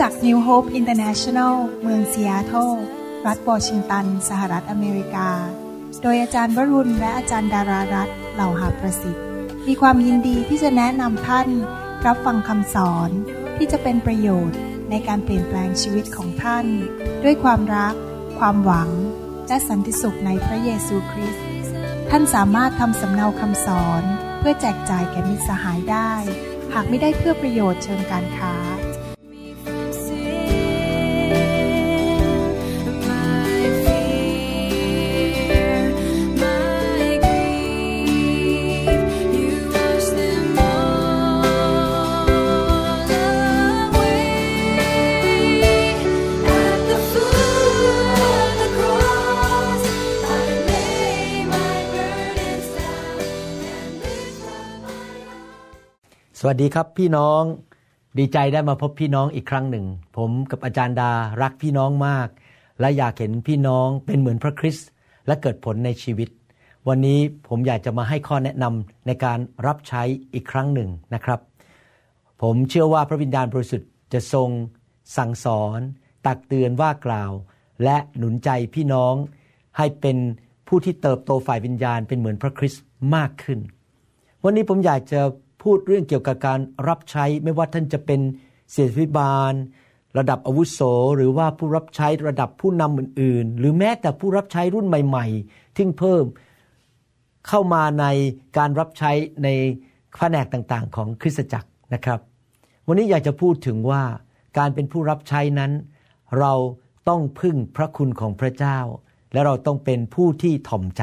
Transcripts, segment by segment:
จักร New Hope International เมืองซีแอตเทิลรัฐวอชิงตัน สหรัฐอเมริกา โดยอาจารย์วรุณและอาจารย์ดารารัตเหล่าหาประสิทธิ์ มีความยินดีที่จะแนะนำท่าน รับฟังคำสอนที่จะเป็นประโยชน์ในการเปลี่ยนแปลงชีวิตของท่าน ด้วยความรัก ความหวัง และสันติสุขในพระเยซูคริสต์ท่านสามารถทำสำเนาคำสอน เพื่อแจกจ่ายแก่มิตรสหายได้ หากไม่ได้เพื่อประโยชน์เชิงการค้า สวัสดีครับพี่น้องดีใจได้มาพบพี่น้องอีกครั้งหนึ่ง ผมกับอาจารย์ดารักพี่น้องมาก และอยากเห็นพี่น้องเป็นเหมือนพระคริสต์และเกิดผลในชีวิต วันนี้ผมอยากจะมาให้ข้อแนะนำในการรับใช้อีกครั้งหนึ่งนะครับ ผมเชื่อว่าพระวิญญาณบริสุทธิ์จะทรง สั่งสอน ตักเตือนว่ากล่าว และหนุนใจพี่น้องให้เป็นผู้ที่เติบโตฝ่ายวิญญาณเป็นเหมือนพระคริสต์มากขึ้น วันนี้ผมอยากจะ พูดเรื่องเกี่ยวกับการรับใช้ไม่ว่าท่านจะเป็นเสียพิบาล ระดับอาวุโส หรือว่าผู้รับใช้ระดับผู้นำอื่น ๆ หรือแม้แต่ผู้รับใช้รุ่นใหม่ๆที่เพิ่มเข้ามาในการรับใช้ในแผนกต่างๆ ของคริสตจักรนะครับ วันนี้อยากจะพูดถึงว่าการเป็นผู้รับใช้นั้น เราต้องพึ่งพระคุณของพระเจ้า และเราต้องเป็นผู้ที่ถ่อมใจ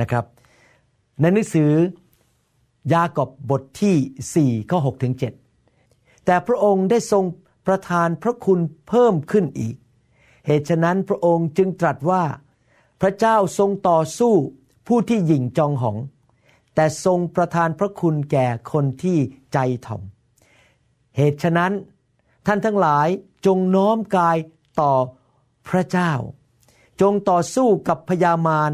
นะครับ ในหนังสือ ยากอบบทที่4ข้อ6ถึง7แต่พระองค์ได้ทรงประทานพระคุณเพิ่มขึ้นอีก เหตุฉะนั้นพระองค์จึงตรัสว่า พระเจ้าทรงต่อสู้ผู้ที่หยิ่งจองหอง แต่ทรงประทานพระคุณแก่คนที่ใจถ่อม เหตุฉะนั้น ท่านทั้งหลายจงน้อมกายต่อพระเจ้า จงต่อสู้กับพยามาร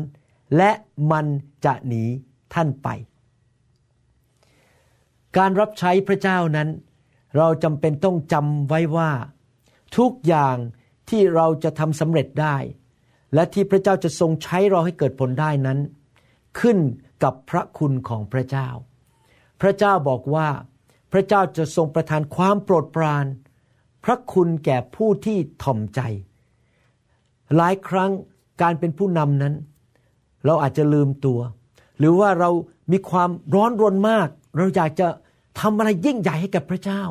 และมันจะหนีท่านไป การรับใช้พระเจ้านั้น เราจำเป็นต้องจำไว้ว่า ทุกอย่างที่เราจะทำสำเร็จได้ และที่พระเจ้าจะทรงใช้เราให้เกิดผลได้นั้น ขึ้นกับพระคุณของพระเจ้า พระเจ้าบอกว่า พระเจ้าจะทรงประทานความโปรดปราน พระคุณแก่ผู้ที่ถ่อมใจ หลายครั้งการเป็นผู้นำนั้น เราอาจจะลืมตัว หรือว่าเรามีความร้อนรนมาก เราอยากจะ ทำอะไรยิ่งใหญ่ให้กับพระเจ้า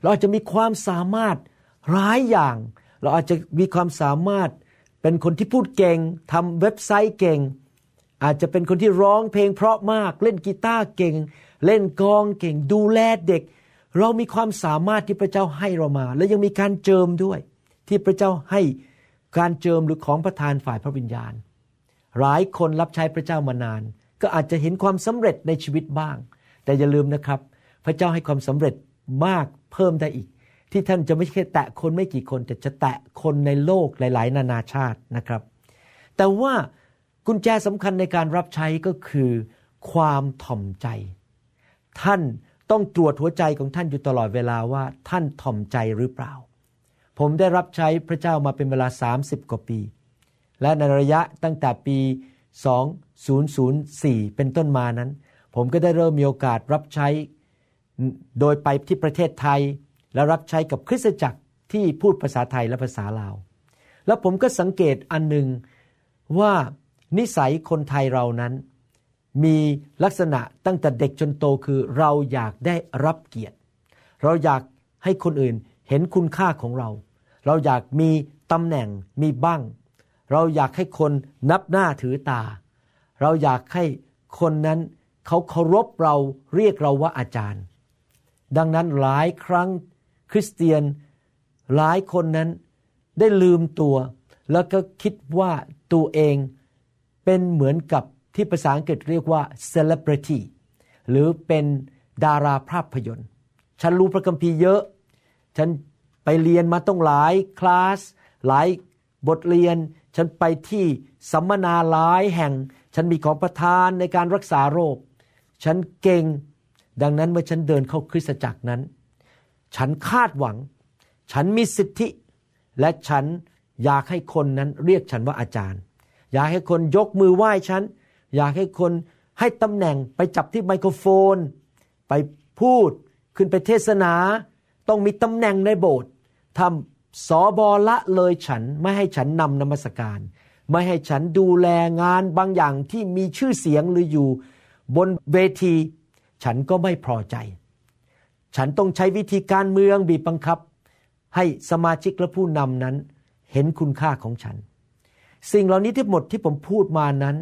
เราอาจจะมีความสามารถร้ายอย่าง เราอาจจะมีความสามารถเป็นคนที่พูดเก่งทำเว็บไซต์เก่ง อาจจะเป็นคนที่ร้องเพลงเพราะมาก เล่นกีตาร์เก่ง เล่นกองเก่ง ดูแลเด็ก เรามีความสามารถที่พระเจ้าให้เรามา และยังมีการเจิมด้วย ที่พระเจ้าให้การเจิมหรือของประทานฝ่ายพระวิญญาณ หลายคนรับใช้พระเจ้ามานาน ก็อาจจะเห็นความสำเร็จในชีวิตบ้าง แต่อย่าลืมนะครับ พระเจ้าให้ความสำเร็จมากเพิ่มได้อีก ที่ท่านจะไม่ใช่แตะคนไม่กี่คน แต่จะแตะคนในโลกหลาย ๆ นานาชาตินะครับ แต่ว่ากุญแจสำคัญในการรับใช้ก็คือ ความถ่อมใจ ท่านต้องตรวจหัวใจของท่านอยู่ตลอดเวลาว่าท่านถ่อมใจหรือเปล่า ผมได้รับใช้พระเจ้ามาเป็นเวลา 30 กว่าปี และในระยะตั้งแต่ปี 2004 เป็นต้นมานั้น ผมก็ได้เริ่มมีโอกาสรับใช้ โดยไปที่ประเทศไทย และรับใช้กับคริสตจักรที่พูดภาษาไทยและภาษาลาว แล้วผมก็สังเกตอันหนึ่งว่านิสัยคนไทยเรานั้น มีลักษณะตั้งแต่เด็กจนโตคือเราอยากได้รับเกียรติ เราอยากให้คนอื่นเห็นคุณค่าของเรา เราอยากมีตำแหน่งมีบ้าง เราอยากให้คนนับหน้าถือตา เราอยากให้คนนั้นเขาเคารพเราเรียกเราว่าอาจารย์ ดังนั้นหลายครั้งคริสเตียนหลายคนนั้นได้ลืมตัว แล้วก็คิดว่าตัวเองเป็นเหมือนกับที่ภาษาอังกฤษเรียกว่า celebrity หรือเป็นดาราภาพยนตร์ ฉันรู้พระคัมภีร์เยอะ ฉันไปเรียนมาต้องหลายคลาส หลายบทเรียน ฉันไปที่สัมมนาหลายแห่ง ฉันมีของประทานในการรักษาโรค ฉันเก่ง ดังนั้นเมื่อฉันเดินเข้าคริสตจักรนั้น ฉันคาดหวัง ฉันมีสิทธิ และฉันอยากให้คนนั้นเรียกฉันว่าอาจารย์ อยากให้คนยกมือไหว้ฉัน อยากให้คนให้ตำแหน่งไปจับที่ไมโครโฟน ไปพูดขึ้นไปเทศนา ต้องมีตำแหน่งในโบสถ์ทำสอบอละเลยฉันไม่ให้ฉันนำนมัสการ ไม่ให้ฉันดูแลงานบางอย่างที่มีชื่อเสียงหรืออยู่ บนเวที ฉันก็ไม่พอใจ ฉันต้องใช้วิธีการเมืองบีบบังคับ ให้สมาชิกและผู้นำนั้น เห็นคุณค่าของฉัน สิ่งเหล่านี้ทั้งหมดที่ผมพูดมานั้น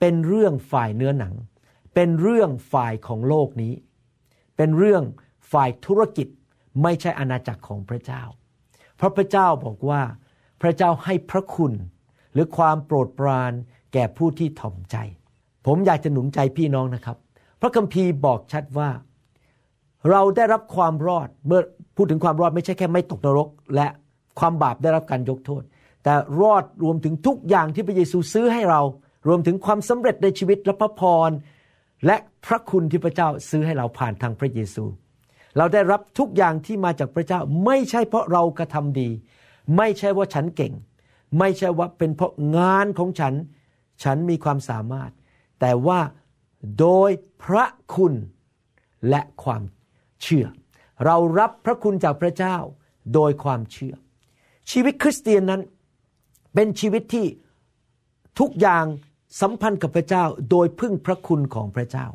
เป็นเรื่องฝ่ายเนื้อหนัง เป็นเรื่องฝ่ายของโลกนี้ เป็นเรื่องฝ่ายธุรกิจไม่ใช่อาณาจักรของพระเจ้า เพราะพระเจ้าบอกว่า พระเจ้าให้พระคุณ หรือความโปรดปรานแก่ผู้ที่ถ่อมใจ ผมอยากจะหนุนใจพี่น้องนะครับ ระคัมภีร์บอกชัดว่า เราได้รับความรอดเมื่อพูดถึงความรอดไม่ใช่แค่ไม่ตกนรก และความบาปได้รับการยกโทษ แต่รอดรวมถึงทุกอย่างที่พระเยซูซื้อให้เรา รวมถึงความสำเร็จในชีวิตและพระพรและพระคุณที่พระเจ้าซื้อให้เราผ่านทางพระเยซู เราได้รับทุกอย่างที่มาจากพระเจ้า ไม่ใช่เพราะเรากระทำดี ไม่ใช่ว่าฉันเก่ง ไม่ใช่ว่าเป็นเพราะงานของฉัน ฉันมีความสามารถ แต่ว่า โดยพระคุณและความเชื่อ เรารับพระคุณจากพระเจ้าโดยความเชื่อ ชีวิตคริสเตียนนั้นเป็นชีวิตที่ทุกอย่างสัมพันธ์กับพระเจ้าโดยพึ่งพระคุณของพระเจ้า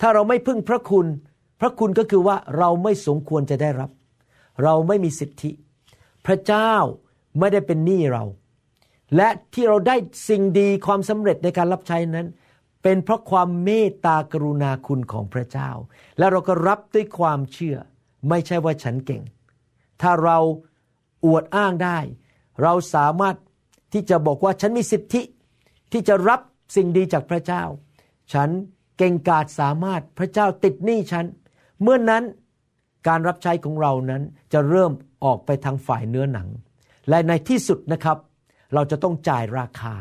ถ้าเราไม่พึ่งพระคุณ พระคุณก็คือว่าเราไม่สมควรจะได้รับ เราไม่มีสิทธิ พระเจ้าไม่ได้เป็นหนี้เรา และที่เราได้สิ่งดีความสำเร็จในการรับใช้นั้น เป็นเพราะความเมตตากรุณาคุณของพระเจ้า และเราก็รับด้วยความเชื่อ ไม่ใช่ว่าฉันเก่ง ถ้าเราอวดอ้างได้ เราสามารถที่จะบอกว่าฉันมีสิทธิ ที่จะรับสิ่งดีจากพระเจ้า ฉันเก่งกาจสามารถพระเจ้าติดหนี้ฉัน เมื่อนนั้นการรับใช้ของเรานั้นจะเริ่มออกไปทางฝ่ายเนื้อหนัง และในที่สุดนะครับ เราจะต้องจ่ายราคา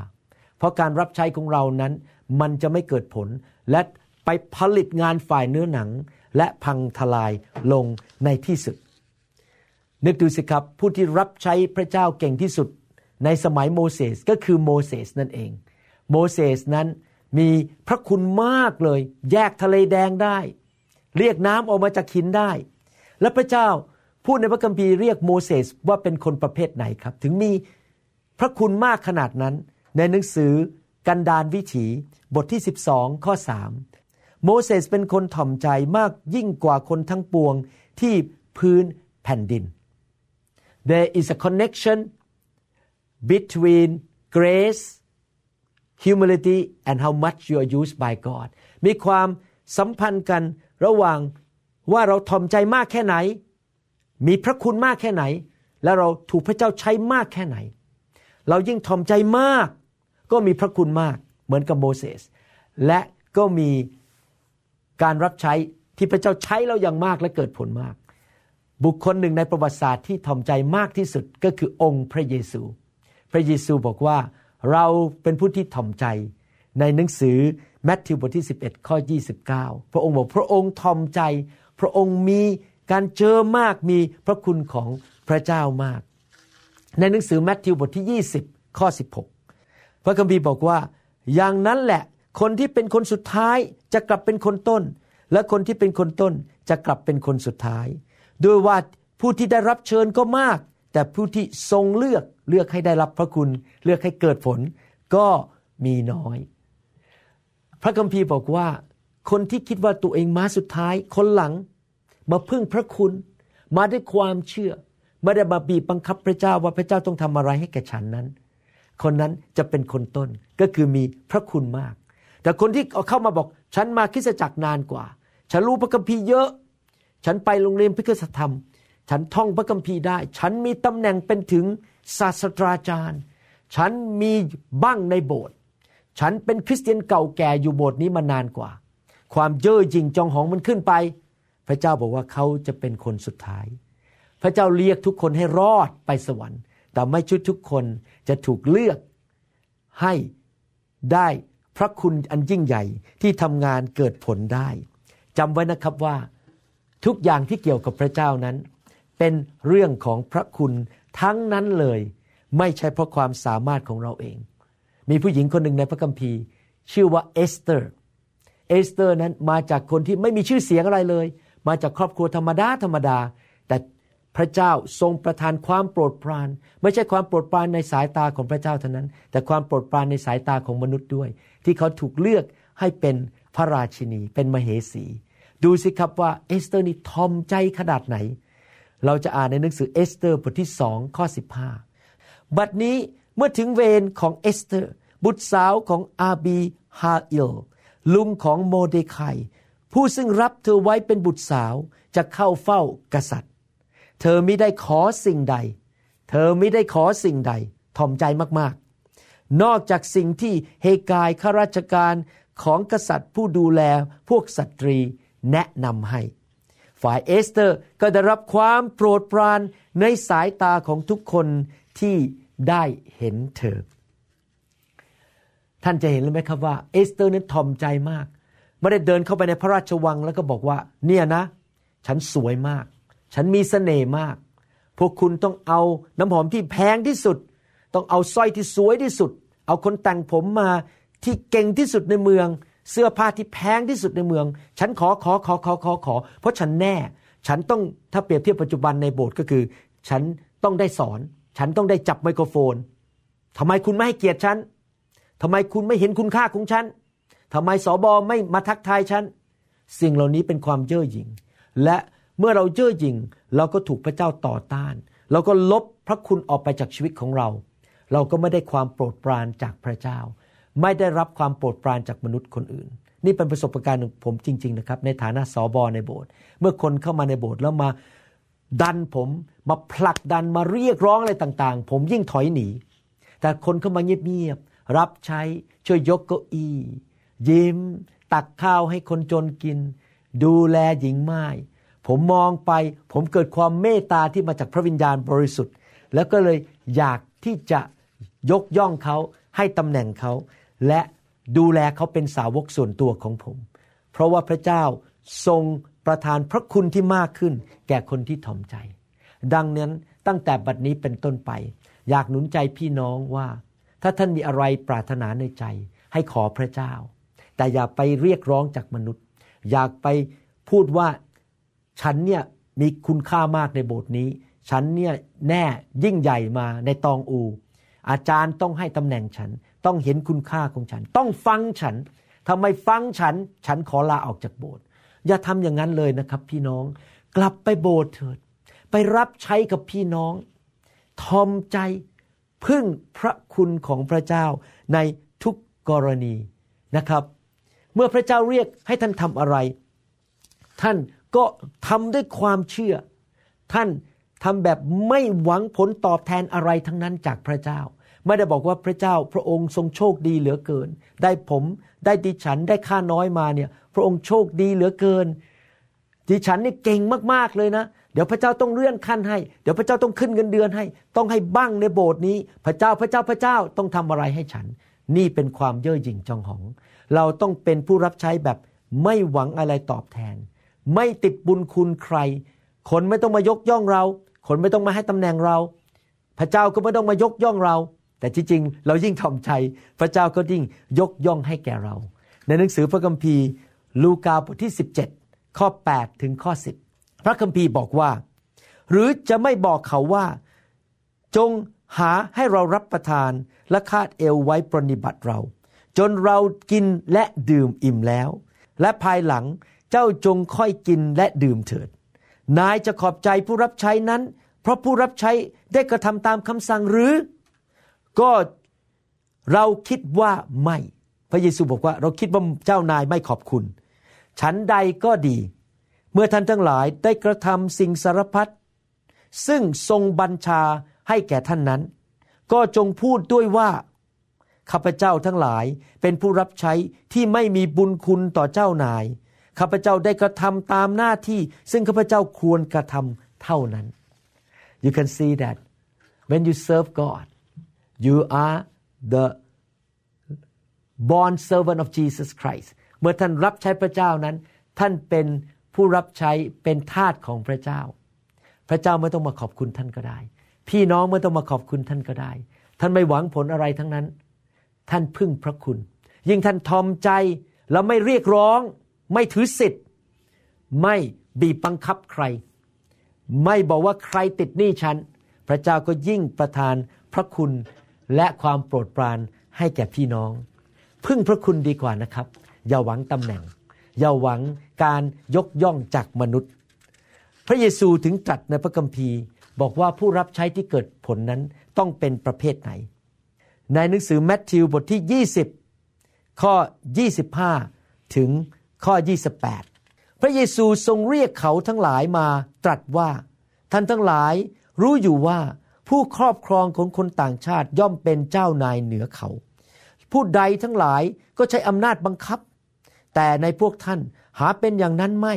เพราะการรับใช้ของเรานั้น มันจะไม่เกิดผล และไปผลิตงานฝ่ายเนื้อหนัง และพังทลายลงในที่สุด นึกดูสิครับ ผู้ที่รับใช้พระเจ้าเก่งที่สุด ในสมัยโมเสสก็คือโมเสสนั่นเอง โมเสสนั้นมีพระคุณมากเลย แยกทะเลแดงได้ เรียกน้ำออกมาจากหินได้ และพระเจ้าพูดในพระคัมภีร์เรียกโมเสสว่าเป็นคนประเภทไหนครับ ถึงมีพระคุณมากขนาดนั้น ในหนังสือ กันดานวิถีบทที่ 12 ข้อ 3 โมเสสเป็นคนถ่อมใจมากยิ่งกว่าคนทั้งปวงที่พื้นแผ่นดิน There is a connection between grace humility and how much you are used by God มีความสัมพันธ์กันระหว่างว่าเราถ่อมใจมากแค่ไหน มีพระคุณมากแค่ไหน และเราถูกพระเจ้าใช้มากแค่ไหน เรายิ่งถ่อมใจมาก ก็มีพระคุณมากเหมือนกับโมเสสและก็มีการรับใช้ที่พระเจ้าใช้เราอย่างมากและเกิดผลมาก บุคคลหนึ่งในประวัติศาสตร์ที่ถ่อมใจมากที่สุดก็คือองค์พระเยซู พระเยซูบอกว่าเราเป็นผู้ที่ถ่อมใจในหนังสือแมทธิวบทที่ 11 ข้อ 29 พระองค์บอกพระองค์ถ่อมใจ พระองค์มีการเจอมากมีพระคุณของพระเจ้ามาก ในหนังสือแมทธิวบทที่ 20 ข้อ 16 พระคัมภีร์บอกว่า อย่างนั้นแหละ คนที่เป็นคนสุดท้ายจะกลับเป็นคนต้น และคนที่เป็นคนต้นจะกลับเป็นคนสุดท้ายด้วยว่าผู้ที่ได้รับเชิญก็มาก แต่ผู้ที่ทรงเลือกเลือกให้ได้รับพระคุณ เลือกให้เกิดผล ก็มีน้อย พระคัมภีร์บอกว่า คนที่คิดว่าตัวเองมาสุดท้าย คนหลังมาพึ่งพระคุณ มาด้วยความเชื่อ ไม่ได้มาบีบบังคับพระเจ้าว่าพระเจ้าต้องทำอะไรให้แก่ฉันนั้น คนนั้นจะเป็นคนต้นก็คือมีพระคุณมาก แต่คนที่เข้ามาบอกฉันมาคริสตจักรนานกว่า ฉันรู้พระคัมภีร์เยอะ ฉันไปโรงเรียนพระคุณธรรม ฉันท่องพระคัมภีร์ได้ ฉันมีตำแหน่งเป็นถึงศาสตราจารย์ ฉันมีบ้างในโบสถ์ฉันเป็นคริสเตียนเก่าแก่อยู่โบสถ์นี้มานานกว่า ความเย่อหยิ่งจองหองมันขึ้นไป พระเจ้าบอกว่าเขาจะเป็นคนสุดท้าย พระเจ้าเรียกทุกคนให้รอดไปสวรรค์ แต่ไม่ชุดทุกคนจะถูกเลือกให้ได้พระคุณอันยิ่งใหญ่ที่ทำงานเกิดผลได้จำไว้นะครับว่าทุกอย่างที่เกี่ยวกับพระเจ้านั้น เป็นเรื่องของพระคุณทั้งนั้นเลย ไม่ใช่เพราะความสามารถของเราเอง มีผู้หญิงคนหนึ่งในพระคัมภีร์ ชื่อว่าเอสเตอร์เอสเตอร์นั้นมาจากคนที่ไม่มีชื่อเสียงอะไรเลย มาจากครอบครัวธรรมดาธรรมดา พระเจ้าทรงประทานความโปรดปราน ไม่ใช่ความโปรดปรานในสายตาของพระเจ้าเท่านั้น แต่ความโปรดปรานในสายตาของมนุษย์ด้วย ที่เขาถูกเลือกให้เป็นพระราชินี เป็นมเหสี ดูสิครับว่าเอสเตอร์นี่ถ่อมใจขนาดไหน เราจะอ่านในหนังสือเอสเตอร์บทที่สองข้อ 15 บัดนี้เมื่อถึงเวรของเอสเตอร์ บุตรสาวของอาบีฮาอิลลุงของโมรเดคัยผู้ซึ่งรับเธอไว้เป็นบุตรสาวจะเข้าเฝ้ากษัตริย์ เธอไม่ได้ขอสิ่งใด เธอไม่ได้ขอสิ่งใดถ่อมใจมากๆ นอกจากสิ่งที่เฮกายข้าราชการของกษัตริย์ผู้ดูแลพวกสตรีแนะนำให้ ฝ่ายเอสเตอร์ก็ได้รับความโปรดปรานในสายตาของทุกคนที่ได้เห็นเธอ ท่านจะเห็นเลยไหมครับว่าเอสเตอร์นั้นทอมใจมาก ไม่ได้เดินเข้าไปในพระราชวังแล้วก็บอกว่า เนี่ยนะ ฉันสวยมาก ฉันมีสเสน่ห์มาก พวกคุณต้องเอาน้ำหอมที่แพงที่สุด ต้องเอาสร้อยที่สวยที่สุด เอาคนแต่งผมมาที่เก่งที่สุดในเมือง เสื้อผ้าที่แพงที่สุดในเมือง ฉันขอขอขอขอขอขอ เพราะฉันแน่ ฉันต้องถ้าเปรียบเทียบปัจจุบันในโบสถ์ก็คือ ฉันต้องได้สอน ฉันต้องได้จับไมโครโฟนทำไมคุณไม่ให้เกียรติฉันทำไมคุณไม่เห็นคุณค่าของฉันทำไมสอบอไม่มาทักทายฉันสิ่งเหล่านี้เป็นความเย่อหยิ่งและ เมื่อเราเย่อหยิ่งเราก็ถูกพระเจ้าต่อต้าน เราก็ลบพระคุณออกไปจากชีวิตของเรา เราก็ไม่ได้ความโปรดปรานจากพระเจ้า ไม่ได้รับความโปรดปรานจากมนุษย์คนอื่น นี่เป็นประสบการณ์ของผมจริง ๆ นะครับ ในฐานะสอบอในโบสถ์เมื่อคนเข้ามาในโบสถ์แล้วมาดันผมมาผลักดันมาเรียกร้องอะไรต่างๆ ผมยิ่งถอยหนี แต่คนเข้ามาเงียบๆรับใช้ช่วยยกเก้าอี้ยิ้ม ตักข้าวให้คนจนกิน ดูแลหญิงไม้ ผมมองไป ผมเกิดความเมตตาที่มาจากพระวิญญาณบริสุทธิ์ แล้วก็เลยอยากที่จะยกย่องเขาให้ตำแหน่งเขา และดูแลเขาเป็นสาวกส่วนตัวของผม เพราะว่าพระเจ้าทรงประทานพระคุณที่มากขึ้น แก่คนที่ถ่อมใจ ดังนั้นตั้งแต่บัดนี้เป็นต้นไป อยากหนุนใจพี่น้องว่า ถ้าท่านมีอะไรปรารถนาในใจ ให้ขอพระเจ้า แต่อย่าไปเรียกร้องจากมนุษย์ อยากไปพูดว่า ฉันเนี่ยมีคุณค่ามากในโบสถ์นี้ ฉันเนี่ยแน่ยิ่งใหญ่มาในตองอู อาจารย์ต้องให้ตำแหน่งฉัน ต้องเห็นคุณค่าของฉัน ต้องฟังฉันทำไมฟังฉัน ฉันขอลาออกจากโบสถ์อย่าทำอย่างนั้นเลยนะครับ พี่น้อง กลับไปโบสถ์เถิด ไปรับใช้กับพี่น้อง ทอมใจ พึ่งพระคุณของพระเจ้าในทุกกรณีนะครับ เมื่อพระเจ้าเรียกให้ท่านทำอะไร ท่าน ก็ทำด้วยความเชื่อ ท่านทำแบบไม่หวังผลตอบแทนอะไรทั้งนั้นจากพระเจ้า ไม่ได้บอกว่าพระเจ้าพระองค์ทรงโชคดีเหลือเกิน ได้ผมได้ดิฉันได้ค่าน้อยมาเนี่ย พระองค์โชคดีเหลือเกิน ดิฉันนี่เก่งมากๆเลยนะเดี๋ยวพระเจ้าต้องเลื่อนขั้นให้ เดี๋ยวพระเจ้าต้องขึ้นเงินเดือนให้ ต้องให้บ้างในโบสถ์นี้ พระเจ้าพระเจ้าพระเจ้าต้องทำอะไรให้ฉัน นี่เป็นความเย่อหยิ่งจองหอง เราต้องเป็นผู้รับใช้แบบไม่หวังอะไรตอบแทน ไม่ติดบุญคุณใคร คนไม่ต้องมายกย่องเรา คนไม่ต้องมาให้ตำแหน่งเรา พระเจ้าก็ไม่ต้องมายกย่องเรา แต่ที่จริง เรายิ่งถ่อมใจ พระเจ้าก็ยิ่งยกย่องให้แก่เรา ในหนังสือพระคัมภีร์ ลูกาบทที่ 17 ข้อ 8 ถึงข้อ 10 พระคัมภีร์บอกว่า หรือจะไม่บอกเขาว่า จงหาให้เรารับประทานและคาดเอวไว้ปรนิบัติเรา จนเรากินและดื่มอิ่มแล้ว และภายหลัง เจ้าจงค่อยกินและดื่มเถิด นายจะขอบใจผู้รับใช้นั้น เพราะผู้รับใช้ได้กระทำตามคำสั่งหรือ ก็เราคิดว่าไม่ พระเยซูบอกว่า เราคิดว่าเจ้านายไม่ขอบคุณ ฉันใดก็ดี เมื่อท่านทั้งหลายได้กระทำสิ่งสารพัดซึ่งทรงบัญชาให้แก่ท่านนั้น ก็จงพูดด้วยว่าข้าพเจ้าทั้งหลายเป็นผู้รับใช้ที่ไม่มีบุญคุณต่อเจ้านาย ข้าพเจ้าได้กระทำตามหน้าที่ ซึ่งข้าพเจ้าควรกระทำเท่านั้น you can see that when you serve God you are the born servant of Jesus Christ เมื่อท่านรับใช้พระเจ้านั้น ท่านเป็นผู้รับใช้เป็นทาสของพระเจ้า พระเจ้าไม่ต้องมาขอบคุณท่านก็ได้ พี่น้องไม่ต้องมาขอบคุณท่านก็ได้ ท่านไม่หวังผลอะไรทั้งนั้น ท่านพึ่งพระคุณ ยิ่งท่านทอมใจแล้วไม่เรียกร้อง ไม่ถือสิทธิ์ ไม่บีบบังคับใคร ไม่บอกว่าใครติดหนี้ฉัน พระเจ้าก็ยิ่งประทานพระคุณและความโปรดปรานให้แก่พี่น้อง พึ่งพระคุณดีกว่านะครับ อย่าหวังตำแหน่ง อย่าหวังการยกย่องจากมนุษย์ พระเยซูถึงตรัสในพระคัมภีร์ บอกว่าผู้รับใช้ที่เกิดผลนั้นต้องเป็นประเภทไหน ในหนังสือแมทธิวบทที่ 20 ข้อ 25 ถึง ข้อ 28 พระเยซูทรงเรียกเขาทั้งหลายมาตรัสว่า ท่านทั้งหลายรู้อยู่ว่าผู้ครอบครองของคนต่างชาติย่อมเป็นเจ้านายเหนือเขา ผู้ใดทั้งหลายก็ใช้อำนาจบังคับ แต่ในพวกท่านหาเป็นอย่างนั้นไม่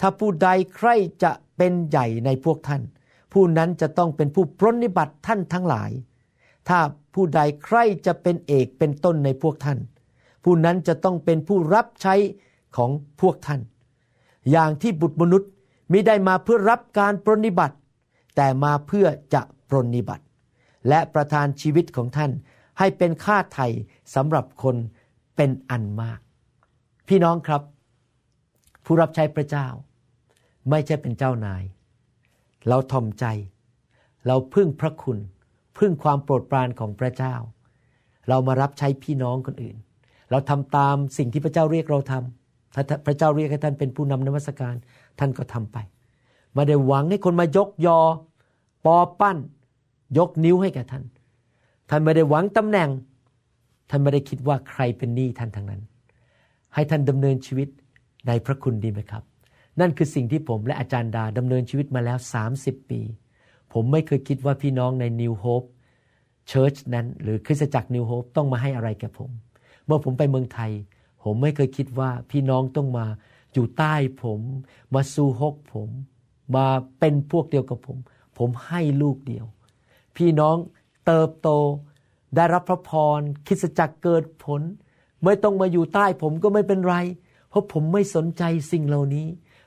ถ้าผู้ใดใครจะเป็นใหญ่ในพวกท่าน ผู้นั้นจะต้องเป็นผู้ปรนิบัติท่านทั้งหลาย ถ้าผู้ใดใครจะเป็นเอกเป็นต้นในพวกท่าน ผู้นั้นจะต้องเป็นผู้รับใช้ ของพวกท่าน อย่างที่บุตรมนุษย์มิได้มาเพื่อรับการปรนิบัติ แต่มาเพื่อจะปรนิบัติ และประทานชีวิตของท่านให้เป็นค่าไถ่สำหรับคนเป็นอันมาก พี่น้องครับ ผู้รับใช้พระเจ้า ไม่ใช่เป็นเจ้านาย เราทอมใจ เราพึ่งพระคุณ พึ่งความโปรดปรานของพระเจ้า เรามารับใช้พี่น้องคนอื่น เราทำตามสิ่งที่พระเจ้าเรียกเราทำ ถ้าพระเจ้าเรียกให้ท่านเป็นผู้นำนมัสการ ท่านก็ทำไปไมาได้หวังให้คนมายกยอ ปอปั้น ยกนิ้วให้แก่ท่าน ท่านไม่ได้หวังตำแหน่ง ท่านไม่ได้คิดว่าใครเป็นหนี้ท่านทั้งนั้น ให้ท่านดำเนินชีวิตในพระคุณดีไหมครับ นั่นคือสิ่งที่ผมและอาจารย์ดาดำเนินชีวิตมาแล้ว 30 ปี ผมไม่เคยคิดว่าพี่น้องใน New Hope Church นั้น หรือคริสตจักร New Hope ต้องมาให้อะไรแก่ผม เมื่อผมไปเมืองไทย ผมไม่เคยคิดว่าพี่น้องต้องมาอยู่ใต้ผม มาสู้ฮกผม มาเป็นพวกเดียวกับผม ผมให้ลูกเดียว พี่น้องเติบโตได้รับพระพรคริสตจักเกิดผล ไม่ต้องมาอยู่ใต้ผมก็ไม่เป็นไร เพราะผมไม่สนใจสิ่งเหล่านี้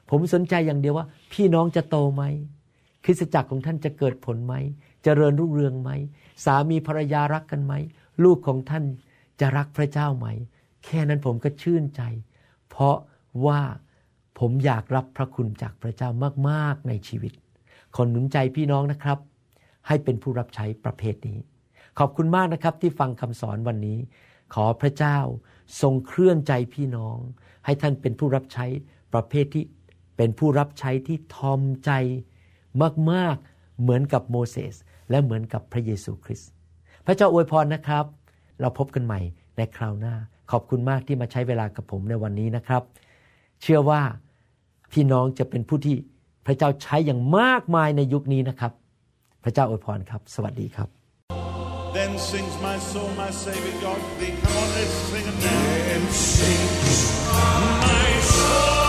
ผมสนใจอย่างเดียวว่า พี่น้องจะโตไหมคริสตจักรของท่านจะเกิดผลไหมจเจริญรุ่งเรืองไหม สามีภรรยารักกันไหม ลูกของท่านจะรักพระเจ้าไหม แค่นั้นผมก็ชื่นใจ เพราะว่าผมอยากรับพระคุณจากพระเจ้ามาก ๆ ในชีวิต ขอหนุนใจพี่น้องนะครับ ให้เป็นผู้รับใช้ประเภทนี้ ขอบคุณมากนะครับที่ฟังคำสอนวันนี้ ขอพระเจ้าทรงเคลื่อนใจพี่น้อง ให้ท่านเป็นผู้รับใช้ประเภทที่เป็นผู้รับใช้ที่ทอมใจมาก ๆ เหมือนกับโมเสสและเหมือนกับพระเยซูคริสต์ พระเจ้าอวยพรนะครับ เราพบกันใหม่ในคราวหน้า ขอบคุณมากที่มาใช้เวลากับผมในวันนี้นะครับ เชื่อว่าพี่น้องจะเป็นผู้ที่พระเจ้าใช้อย่างมากมายในยุคนี้นะครับ พระเจ้าอวยพรครับ สวัสดีครับ Then sings my soul, my Savior God to thee. Come on, let's sing it now. Then sings my soul,